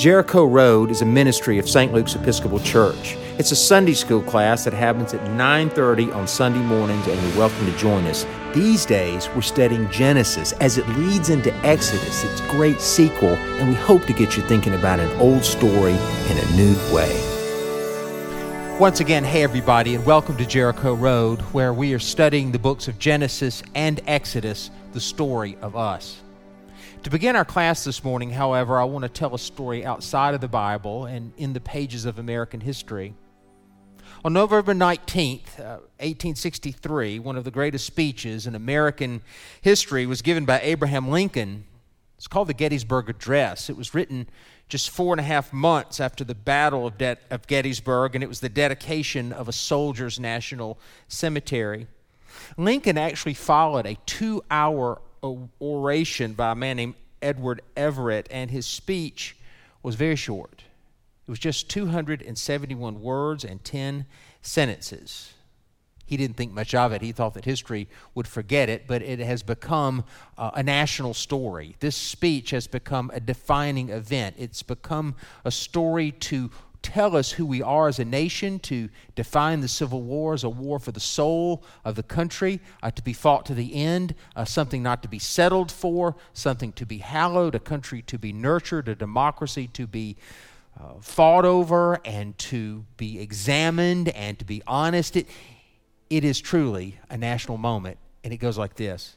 Jericho Road is a ministry of St. Luke's Episcopal Church. It's a Sunday school class that happens at 9:30 on Sunday mornings and you're welcome to join us. These days we're studying Genesis as it leads into Exodus, its great sequel, and we hope to get you thinking about an old story in a new way. Once again, hey everybody, and welcome to Jericho Road, where we are studying the books of Genesis and Exodus, the story of us. To begin our class this morning, however, I want to tell a story outside of the Bible and in the pages of American history. On November 19th, uh, 1863, one of the greatest speeches in American history was given by Abraham Lincoln. It's called the Gettysburg Address. It was written just four and a half months after the Battle of, De- of Gettysburg, and it was the dedication of a soldiers' national cemetery. Lincoln actually followed a two hour oration by a man named Edward Everett, and his speech was very short. It was just 271 words and 10 sentences. He didn't think much of it. He thought that history would forget it, but it has become uh, a national story. This speech has become a defining event. It's become a story to tell us who we are as a nation, to define the Civil War as a war for the soul of the country, uh, to be fought to the end, uh, something not to be settled for, something to be hallowed, a country to be nurtured, a democracy to be uh, fought over, and to be examined and to be honest. It, it is truly a national moment, and it goes like this.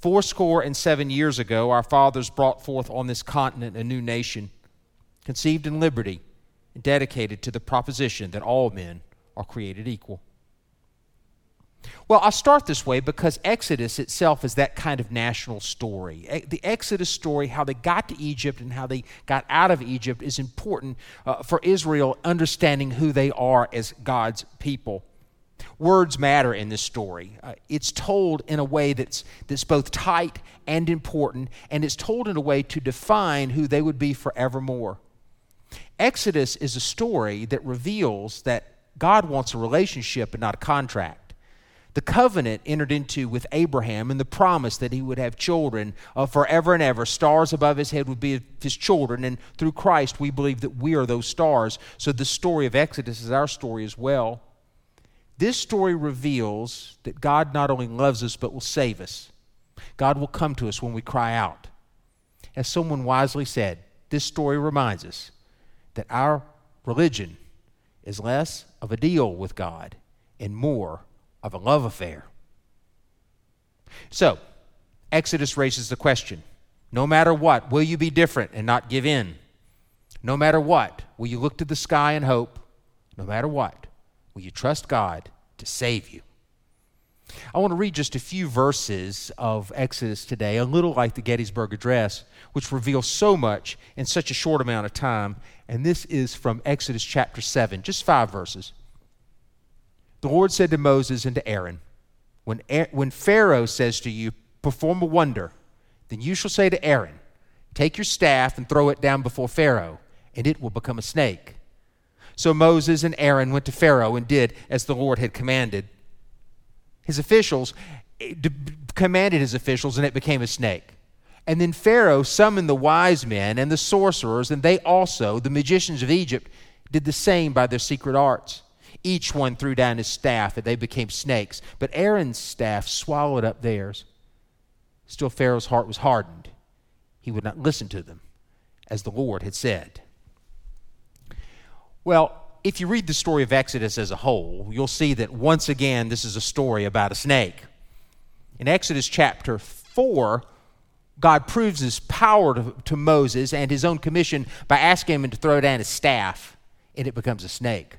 Fourscore and seven years ago, our fathers brought forth on this continent a new nation, conceived in liberty dedicated to the proposition that all men are created equal. Well, I start this way because Exodus itself is that kind of national story. The Exodus story, how they got to Egypt and how they got out of Egypt, is important uh, for Israel understanding who they are as God's people. Words matter in this story. Uh, it's told in a way that's, that's both tight and important, and it's told in a way to define who they would be forevermore. Exodus is a story that reveals that God wants a relationship and not a contract. The covenant entered into with Abraham and the promise that he would have children uh, forever and ever. Stars above his head would be his children, and through Christ we believe that we are those stars. So the story of Exodus is our story as well. This story reveals that God not only loves us but will save us. God will come to us when we cry out. As someone wisely said, this story reminds us that our religion is less of a deal with God and more of a love affair. So, Exodus raises the question no matter what, will you be different and not give in? No matter what, will you look to the sky and hope? No matter what, will you trust God to save you? I want to read just a few verses of Exodus today, a little like the Gettysburg Address, which reveals so much in such a short amount of time. And this is from Exodus chapter 7, just five verses. The Lord said to Moses and to Aaron, when, when Pharaoh says to you, Perform a wonder, then you shall say to Aaron, Take your staff and throw it down before Pharaoh, and it will become a snake. So Moses and Aaron went to Pharaoh and did as the Lord had commanded his officials, eh, commanded his officials, and it became a snake. And then Pharaoh summoned the wise men and the sorcerers, and they also, the magicians of Egypt, did the same by their secret arts. Each one threw down his staff, and they became snakes. But Aaron's staff swallowed up theirs. Still, Pharaoh's heart was hardened. He would not listen to them, as the Lord had said. Well, if you read the story of Exodus as a whole, you'll see that once again this is a story about a snake. In Exodus chapter 4, God proves his power to, to, Moses and his own commission by asking him to throw down his staff, and it becomes a snake.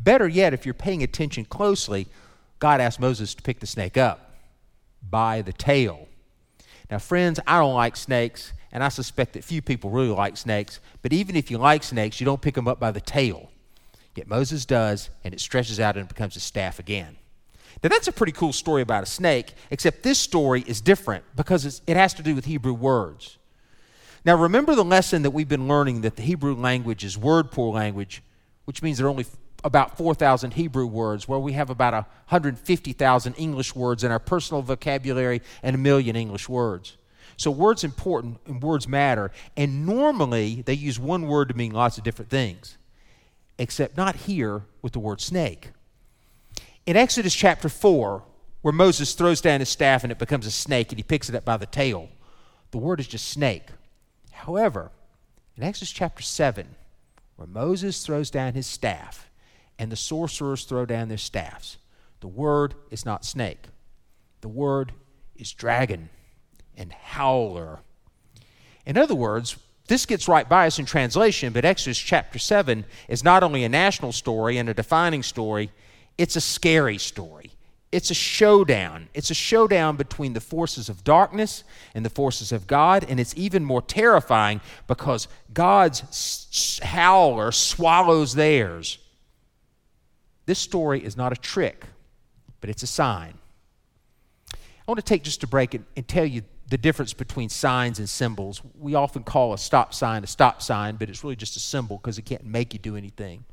Better yet, if you're paying attention closely, God asks Moses to pick the snake up by the tail. Now, friends, I don't like snakes, and I suspect that few people really like snakes, but even if you like snakes, you don't pick them up by the tail. Yet Moses does, and it stretches out and becomes a staff again. Now, that's a pretty cool story about a snake, except this story is different because it has to do with Hebrew words. Now, remember the lesson that we've been learning that the Hebrew language is word poor language, which means there are only about 4,000 Hebrew words, where we have about 150,000 English words in our personal vocabulary and a million English words. So words important and words matter. And normally they use one word to mean lots of different things, except not here with the word snake. In Exodus chapter 4, where Moses throws down his staff and it becomes a snake and he picks it up by the tail, the word is just snake. However, in Exodus chapter 7, where Moses throws down his staff and the sorcerers throw down their staffs, the word is not snake. The word is dragon and howler. In other words, this gets right by us in translation, but Exodus chapter 7 is not only a national story and a defining story, it's a scary story. It's a showdown. It's a showdown between the forces of darkness and the forces of God, and it's even more terrifying because God's howler swallows theirs. This story is not a trick, but it's a sign. I want to take just a break and, and tell you the difference between signs and symbols. We often call a stop sign a stop sign, but it's really just a symbol because it can't make you do anything.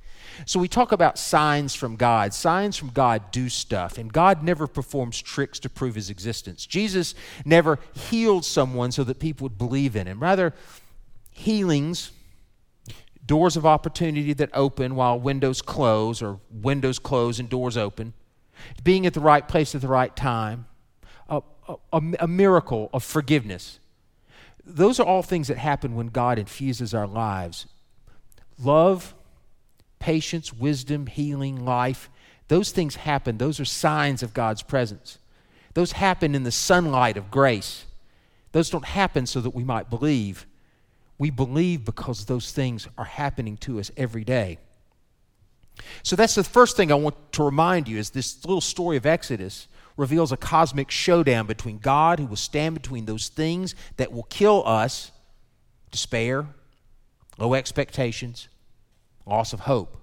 So we talk about signs from God. Signs from God do stuff, and God never performs tricks to prove his existence. Jesus never healed someone so that people would believe in him. Rather, healings, doors of opportunity that open while windows close, or windows close and doors open, being at the right place at the right time, a, a, miracle of forgiveness. Those are all things that happen when God infuses our lives. Love, patience, wisdom, healing, life, those things happen. Those are signs of God's presence. Those happen in the sunlight of grace. Those don't happen so that we might believe. We believe because those things are happening to us every day. So that's the first thing I want to remind you is this little story of Exodus reveals a cosmic showdown between God who will stand between those things that will kill us, despair, low expectations, loss of hope.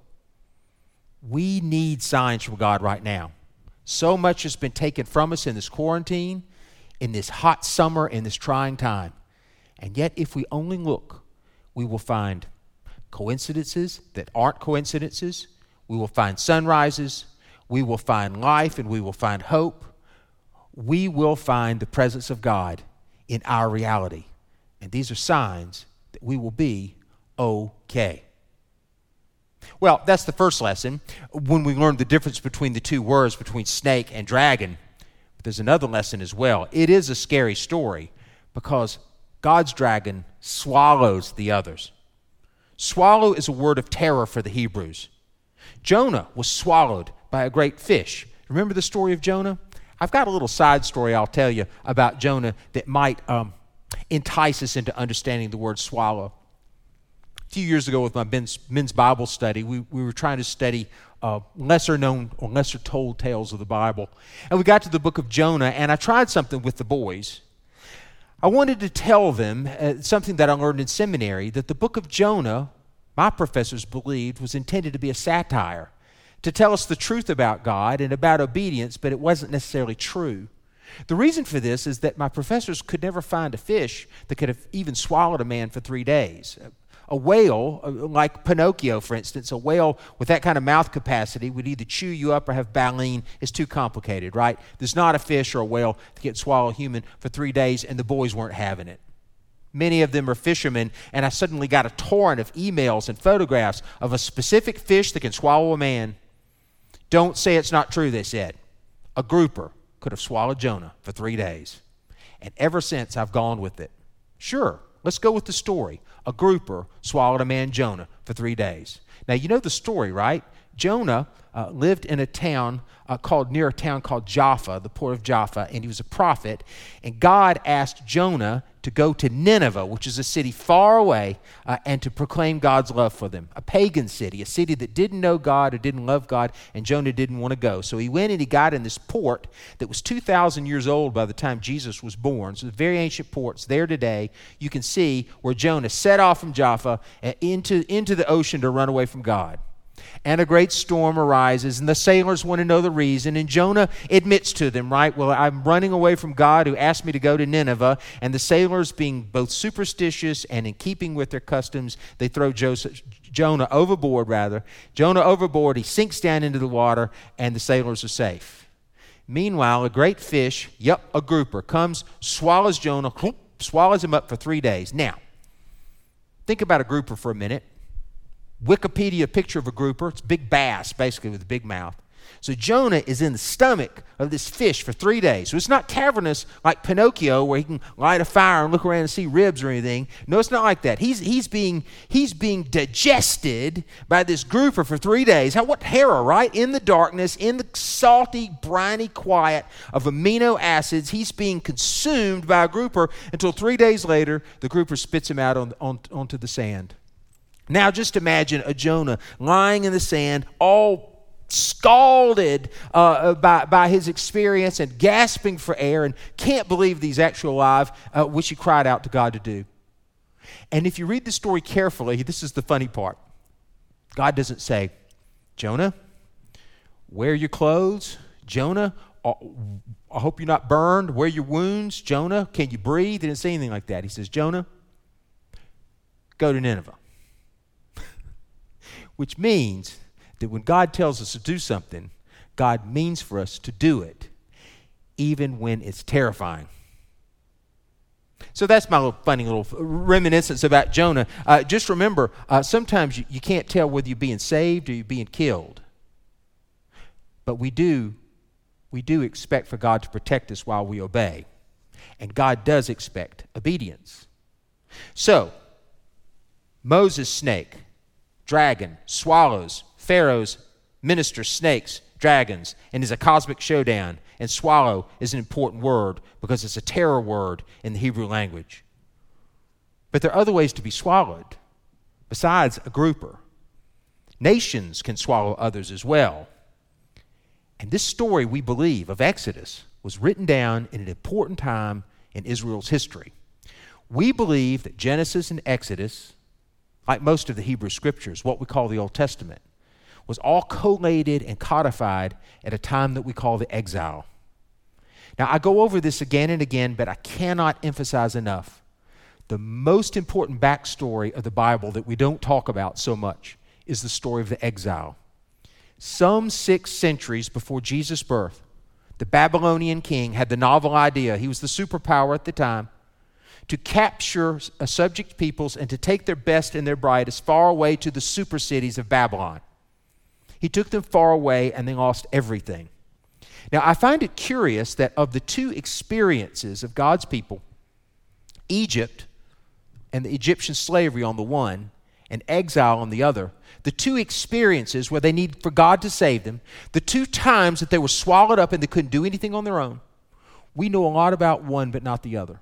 We need signs from God right now. So much has been taken from us in this quarantine, in this hot summer, in this trying time. And yet, if we only look, we will find coincidences that aren't coincidences. We will find sunrises. We will find life and we will find hope. We will find the presence of God in our reality. And these are signs that we will be okay. Well, that's the first lesson when we learn the difference between the two words, between snake and dragon. But there's another lesson as well. It is a scary story because God's dragon swallows the others. Swallow is a word of terror for the Hebrews. Jonah was swallowed by a great fish. Remember the story of Jonah? I've got a little side story I'll tell you about Jonah that might um, entice us into understanding the word swallow a few years ago with my men's, men's Bible study, we, we were trying to study uh, lesser known or lesser told tales of the Bible. And we got to the book of Jonah, and I tried something with the boys. I wanted to tell them uh, something that I learned in seminary that the book of Jonah, my professors believed, was intended to be a satire, to tell us the truth about God and about obedience, but it wasn't necessarily true. The reason for this is that my professors could never find a fish that could have even swallowed a man for three days. A whale, uh, like Pinocchio, for instance, a whale with that kind of mouth capacity would either chew you up or have baleen. It's too complicated, right? There's not a fish or a whale that can swallow a human for three days, and the boys weren't having it. Many of them are fishermen, and I suddenly got a torrent of emails and photographs of a specific fish that can swallow a man. Don't say it's not true, they said. A grouper could have swallowed Jonah for three days. And ever since, I've gone with it. Sure, let's go with the story a grouper swallowed a man Jonah for three days. Now, you know the story, right? Jonah uh, lived in a town uh, called, near a town called Jaffa, the port of Jaffa, and he was a prophet. And God asked Jonah to go to Nineveh, which is a city far away, uh, and to proclaim God's love for them. A pagan city, a city that didn't know God or didn't love God, and Jonah didn't want to go. So he went and he got in this port that was 2,000 years old by the time Jesus was born. So, the very ancient ports there today. You can see where Jonah set off from Jaffa uh, into, into the ocean to run away from God and a great storm arises, and the sailors want to know the reason. And Jonah admits to them, right? Well, I'm running away from God who asked me to go to Nineveh. And the sailors, being both superstitious and in keeping with their customs, they throw Joseph, Jonah overboard, rather. Jonah overboard, he sinks down into the water, and the sailors are safe. Meanwhile, a great fish, yep, a grouper, comes, swallows Jonah, swallows him up for three days. Now, think about a grouper for a minute. Wikipedia picture of a grouper. It's big bass, basically, with a big mouth. So Jonah is in the stomach of this fish for three days. So it's not cavernous like Pinocchio where he can light a fire and look around and see ribs or anything. No, it's not like that. He's, he's, being, he's being digested by this grouper for three days. How, what terror, right? In the darkness, in the salty, briny quiet of amino acids, he's being consumed by a grouper until three days later, the grouper spits him out on, on, onto the sand. Now, just imagine a Jonah lying in the sand, all scalded uh, uh, by, by his experience and gasping for air and can't believe that he's actually alive, uh, which he cried out to God to do. And if you read the story carefully, this is the funny part. God doesn't say, Jonah, wear your clothes. Jonah, uh, I hope you're not burned. Wear your wounds. Jonah, can you breathe? He didn't say anything like that. He says, Jonah, go to Nineveh. Which means that when God tells us to do something, God means for us to do it, even when it's terrifying. So that's my little funny little reminiscence about Jonah. Uh, just remember, uh, sometimes you, you can't tell whether you're being saved or you're being killed. But we do, we do expect for God to protect us while we obey. And God does expect obedience. So, Moses' snake, dragon, swallows, pharaohs, ministers, snakes, dragons, and is a cosmic showdown. And swallow is an important word because it's a terror word in the Hebrew language. But there are other ways to be swallowed besides a grouper. Nations can swallow others as well. And this story, we believe, of Exodus was written down in an important time in Israel's history. We believe that Genesis and Exodus, like most of the Hebrew scriptures, what we call the Old Testament, was all collated and codified at a time that we call the exile. Now, I go over this again and again, but I cannot emphasize enough the most important backstory of the Bible that we don't talk about so much is the story of the exile. Some six centuries before Jesus' birth, the Babylonian king had the novel idea, he was the superpower at the time, to capture a uh, subject peoples and to take their best and their brightest far away to the super cities of Babylon. He took them far away and they lost everything. Now, I find it curious that of the two experiences of God's people, Egypt and the Egyptian slavery on the one, and exile on the other, the two experiences where they need for God to save them, the two times that they were swallowed up and they couldn't do anything on their own, we know a lot about one but not the other.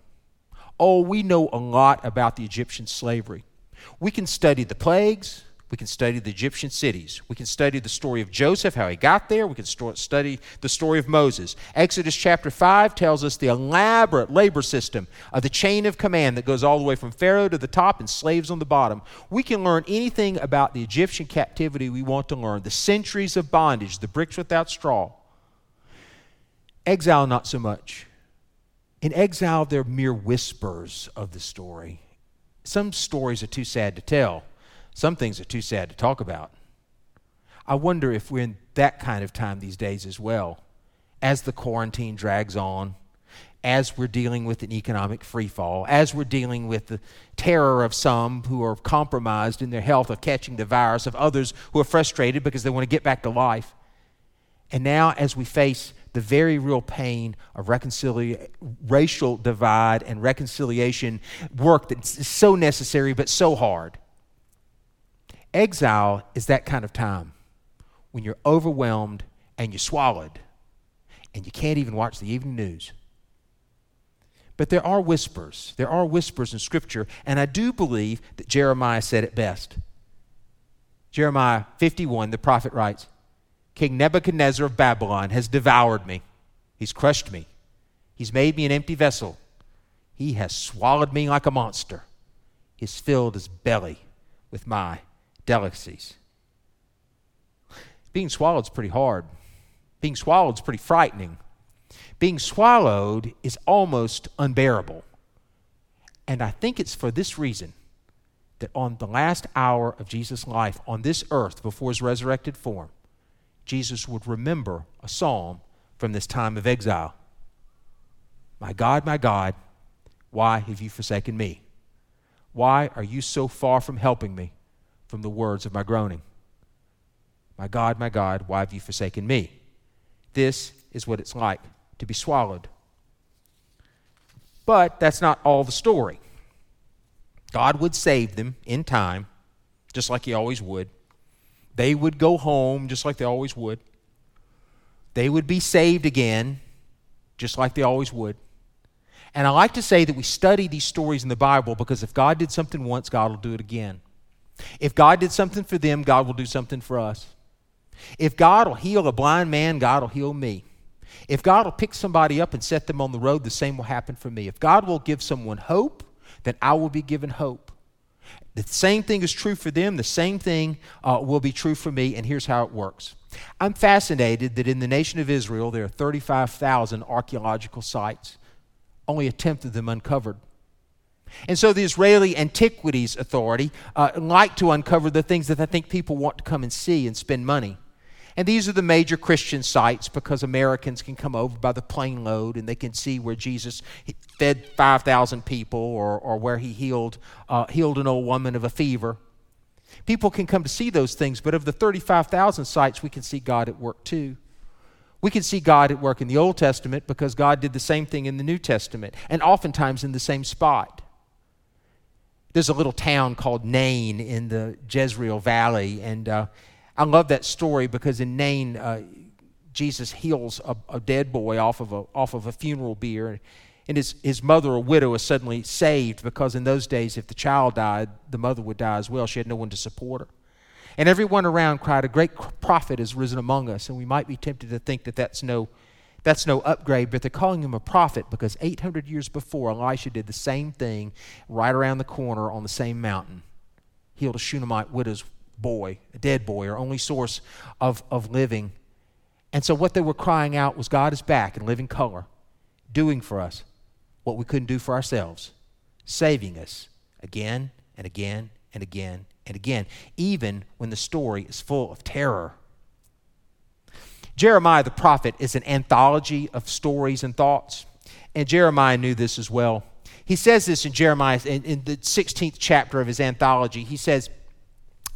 Oh, we know a lot about the Egyptian slavery. We can study the plagues, we can study the Egyptian cities. We can study the story of Joseph, how he got there. We can st- study the story of Moses. Exodus chapter 5 tells us the elaborate labor system of the chain of command that goes all the way from Pharaoh to the top and slaves on the bottom. We can learn anything about the Egyptian captivity we want to learn, the centuries of bondage, the bricks without straw. Exile, not so much. In exile, they're mere whispers of the story. Some stories are too sad to tell. Some things are too sad to talk about. I wonder if we're in that kind of time these days as well. As the quarantine drags on, as we're dealing with an economic freefall, as we're dealing with the terror of some who are compromised in their health of catching the virus, of others who are frustrated because they want to get back to life. And now, as we face the very real pain of reconcilia- racial divide and reconciliation work that's so necessary but so hard, Exile is that kind of time when you're overwhelmed and you're swallowed and you can't even watch the evening news. But there are whispers. There are whispers in Scripture, and I do believe that Jeremiah said it best. Jeremiah 51, the prophet writes King Nebuchadnezzar of Babylon has devoured me, he's crushed me, he's made me an empty vessel, he has swallowed me like a monster, he's filled his belly with my delicacies. Being swallowed is pretty hard. Being swallowed is pretty frightening. Being swallowed is almost unbearable. And I think it's for this reason that on the last hour of Jesus' life on this earth before his resurrected form, Jesus would remember a psalm from this time of exile. My God, my God, why have you forsaken me? Why are you so far from helping me from the words of my groaning? My God, my God, why have you forsaken me? This is what it's like to be swallowed. But that's not all the story. God would save them in time, just like He always would. They would go home, just like they always would. They would be saved again, just like they always would. And I like to say that we study these stories in the Bible because if God did something once, God will do it again. If God did something for them, God will do something for us. If God will heal a blind man, God will heal me. If God will pick somebody up and set them on the road, the same will happen for me. If God will give someone hope, then I will be given hope. The same thing is true for them, the same thing uh, will be true for me, and here's how it works. I'm fascinated that in the nation of Israel there are 35,000 archaeological sites, only a tenth of them uncovered. And so the Israeli Antiquities Authority uh, like to uncover the things that I think people want to come and see and spend money. And these are the major Christian sites because Americans can come over by the plane load and they can see where Jesus fed 5,000 people or, or where he healed, uh, healed an old woman of a fever. People can come to see those things, but of the 35,000 sites, we can see God at work too. We can see God at work in the Old Testament because God did the same thing in the New Testament, and oftentimes in the same spot. There's a little town called Nain in the Jezreel Valley, and uh, I love that story because in Nain, uh, Jesus heals a, a, dead boy off of a, off of a funeral bier. And his, his mother, a widow, is suddenly saved because in those days, if the child died, the mother would die as well. She had no one to support her. And everyone around cried, A great prophet has risen among us. And we might be tempted to think that that's no, that's no upgrade, but they're calling him a prophet because 800 years before, Elisha did the same thing right around the corner on the same mountain. Healed a Shunammite widow's boy, a dead boy, our only source of, of living. And so what they were crying out was God is back in living color, doing for us what we couldn't do for ourselves, saving us again and again and again and again, even when the story is full of terror. Jeremiah the prophet is an anthology of stories and thoughts, and Jeremiah knew this as well. He says this in Jeremiah, in, in the 16th chapter of his anthology. He says,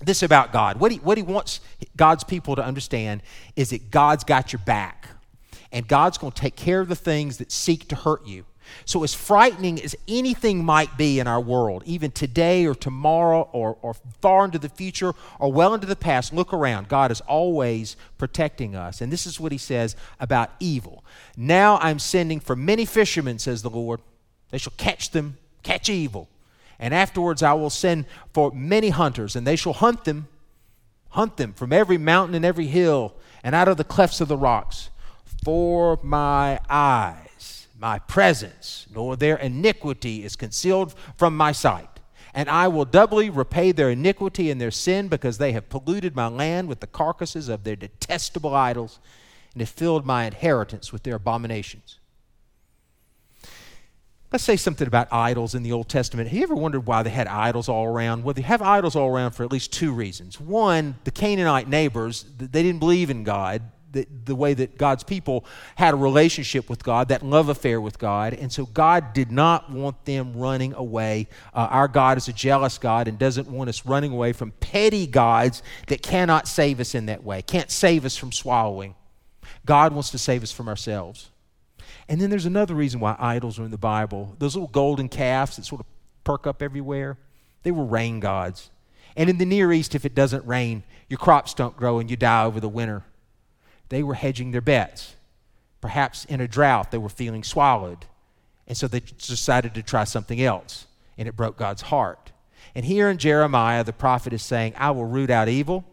this about God. What he, what he wants God's people to understand is that God's got your back, and God's going to take care of the things that seek to hurt you. So, as frightening as anything might be in our world, even today or tomorrow or, or far into the future or well into the past, look around. God is always protecting us. And this is what he says about evil. Now I'm sending for many fishermen, says the Lord. They shall catch them, catch evil and afterwards I will send for many hunters, and they shall hunt them, hunt them from every mountain and every hill, and out of the clefts of the rocks. For my eyes, my presence, nor their iniquity is concealed from my sight. And I will doubly repay their iniquity and their sin because they have polluted my land with the carcasses of their detestable idols and have filled my inheritance with their abominations. Let's say something about idols in the Old Testament. Have you ever wondered why they had idols all around? Well, they have idols all around for at least two reasons. One, the Canaanite neighbors, they didn't believe in God the, the way that God's people had a relationship with God, that love affair with God. And so God did not want them running away. Uh, our God is a jealous God and doesn't want us running away from petty gods that cannot save us in that way, can't save us from swallowing. God wants to save us from ourselves. And then there's another reason why idols are in the Bible. Those little golden calves that sort of perk up everywhere, they were rain gods. And in the Near East, if it doesn't rain, your crops don't grow and you die over the winter. They were hedging their bets. Perhaps in a drought, they were feeling swallowed. And so they decided to try something else. And it broke God's heart. And here in Jeremiah, the prophet is saying, I will root out evil.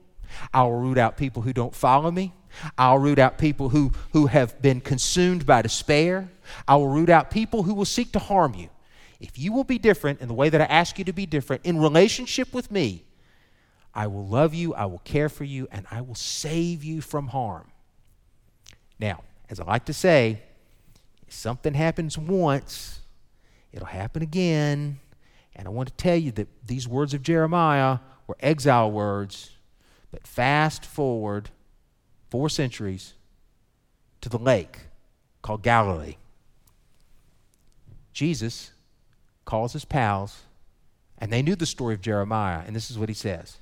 I will root out people who don't follow me. I'll root out people who, who have been consumed by despair. I will root out people who will seek to harm you. If you will be different in the way that I ask you to be different in relationship with me, I will love you, I will care for you, and I will save you from harm. Now, as I like to say, if something happens once, it'll happen again. And I want to tell you that these words of Jeremiah were exile words, but fast forward four centuries to the lake called Galilee. Jesus calls his pals, and they knew the story of Jeremiah, and this is what he says.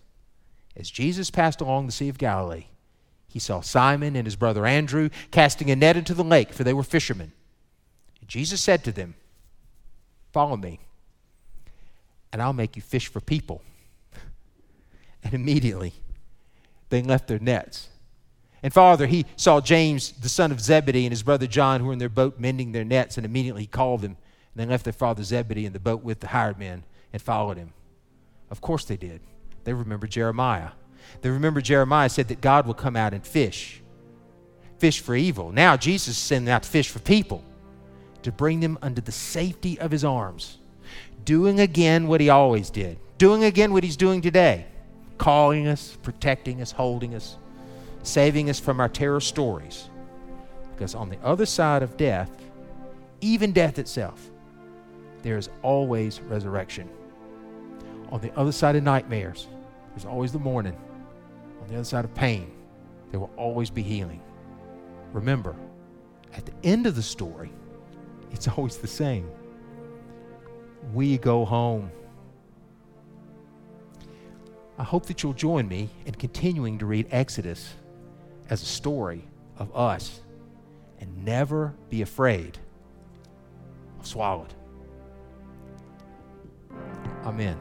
As Jesus passed along the Sea of Galilee, he saw Simon and his brother Andrew casting a net into the lake, for they were fishermen. And Jesus said to them, Follow me, and I'll make you fish for people. And immediately they left their nets. And farther, he saw James, the son of Zebedee, and his brother John, who were in their boat mending their nets, and immediately he called them. And they left their father Zebedee in the boat with the hired men and followed him. Of course they did. They remembered Jeremiah. They remembered Jeremiah said that God will come out and fish, fish for evil. Now Jesus is sending out to fish for people to bring them under the safety of his arms, doing again what he always did, doing again what he's doing today, calling us, protecting us, holding us, saving us from our terror stories. Because on the other side of death, even death itself, there is always resurrection. On the other side of nightmares, there's always the morning. On the other side of pain, there will always be healing. Remember, at the end of the story, it's always the same. We go home. I hope that you'll join me in continuing to read Exodus as a story of us and never be afraid of swallowed. Amen.